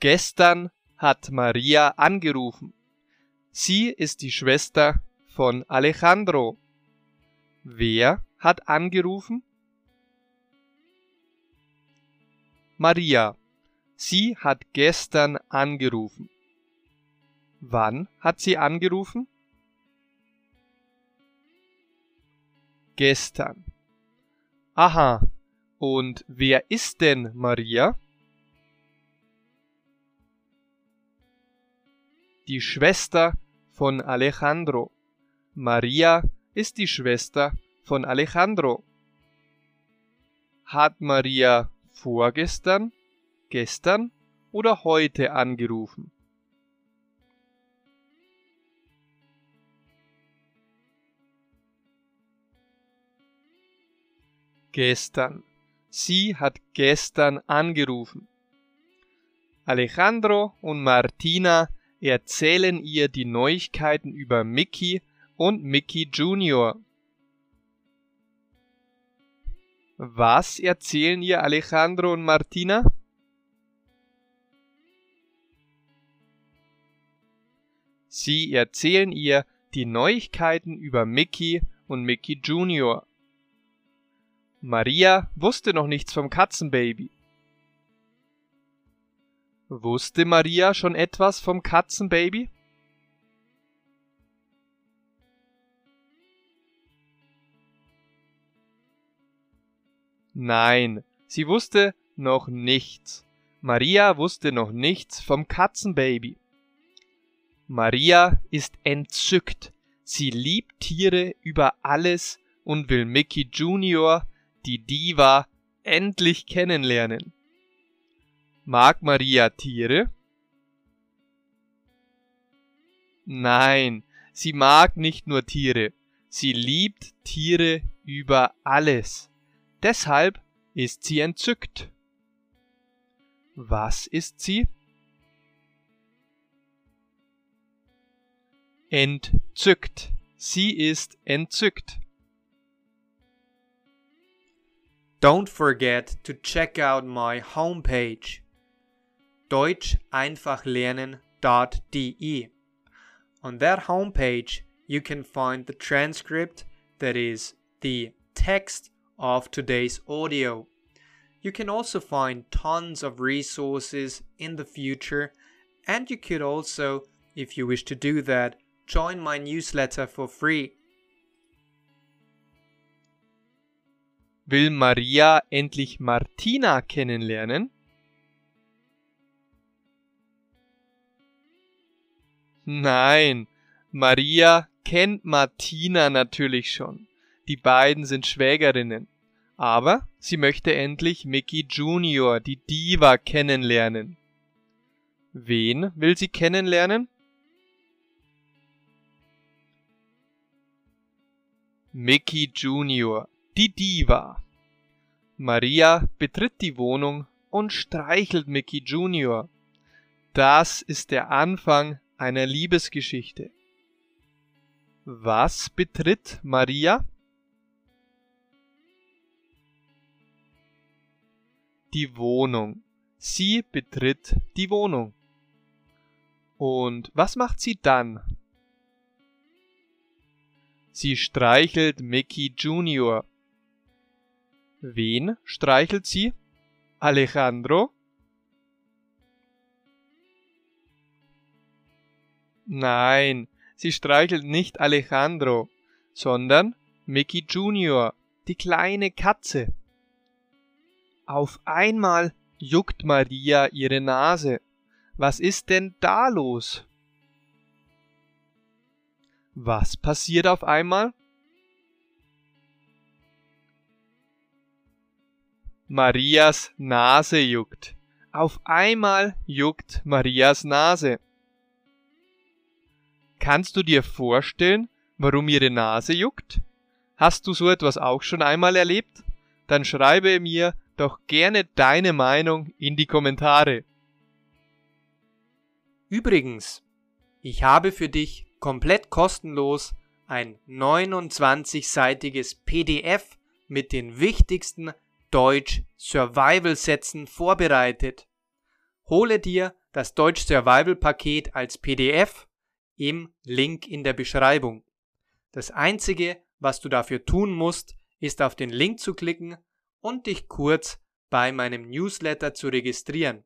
Gestern hat Maria angerufen. Sie ist die Schwester von Alejandro. Wer hat angerufen? Maria. Sie hat gestern angerufen. Wann hat sie angerufen? Gestern. Aha. Und wer ist denn Maria? Die Schwester von Alejandro. Maria ist die Schwester von Alejandro. Hat Maria vorgestern, gestern oder heute angerufen? Gestern. Sie hat gestern angerufen. Alejandro und Martina erzählen ihr die Neuigkeiten über Mickey und Mickey Junior. Was erzählen ihr Alejandro und Martina? Sie erzählen ihr die Neuigkeiten über Mickey und Mickey Junior. Maria wusste noch nichts vom Katzenbaby. Wusste Maria schon etwas vom Katzenbaby? Nein, sie wusste noch nichts. Maria wusste noch nichts vom Katzenbaby. Maria ist entzückt. Sie liebt Tiere über alles und will Mickey Junior die Diva endlich kennenlernen. Mag Maria Tiere? Nein, sie mag nicht nur Tiere, sie liebt Tiere über alles. Deshalb ist sie entzückt. Was ist sie? Entzückt. Sie ist entzückt. Don't forget to check out my homepage deutscheinfachlernen.de. On that homepage, you can find the transcript, that is, the text of today's audio. You can also find tons of resources in the future, and you could also, if you wish to do that, join my newsletter for free. Will Maria endlich Martina kennenlernen? Nein, Maria kennt Martina natürlich schon. Die beiden sind Schwägerinnen. Aber sie möchte endlich Mickey Junior, die Diva, kennenlernen. Wen will sie kennenlernen? Mickey Junior, die Diva. Maria betritt die Wohnung und streichelt Mickey Junior. Das ist der Anfang einer Liebesgeschichte. Was betritt Maria? Die Wohnung. Sie betritt die Wohnung. Und was macht sie dann? Sie streichelt Mickey Junior. Wen streichelt sie? Alejandro? Nein, sie streichelt nicht Alejandro, sondern Mickey Junior, die kleine Katze. Auf einmal juckt Maria ihre Nase. Was ist denn da los? Was passiert auf einmal? Marias Nase juckt. Auf einmal juckt Marias Nase. Kannst du dir vorstellen, warum ihre Nase juckt? Hast du so etwas auch schon einmal erlebt? Dann schreibe mir doch gerne deine Meinung in die Kommentare. Übrigens, ich habe für dich komplett kostenlos ein 29-seitiges PDF mit den wichtigsten Deutsch Survival Sätzen vorbereitet. Hole dir das Deutsch Survival Paket als PDF im Link in der Beschreibung. Das einzige, was du dafür tun musst, ist auf den Link zu klicken und dich kurz bei meinem Newsletter zu registrieren.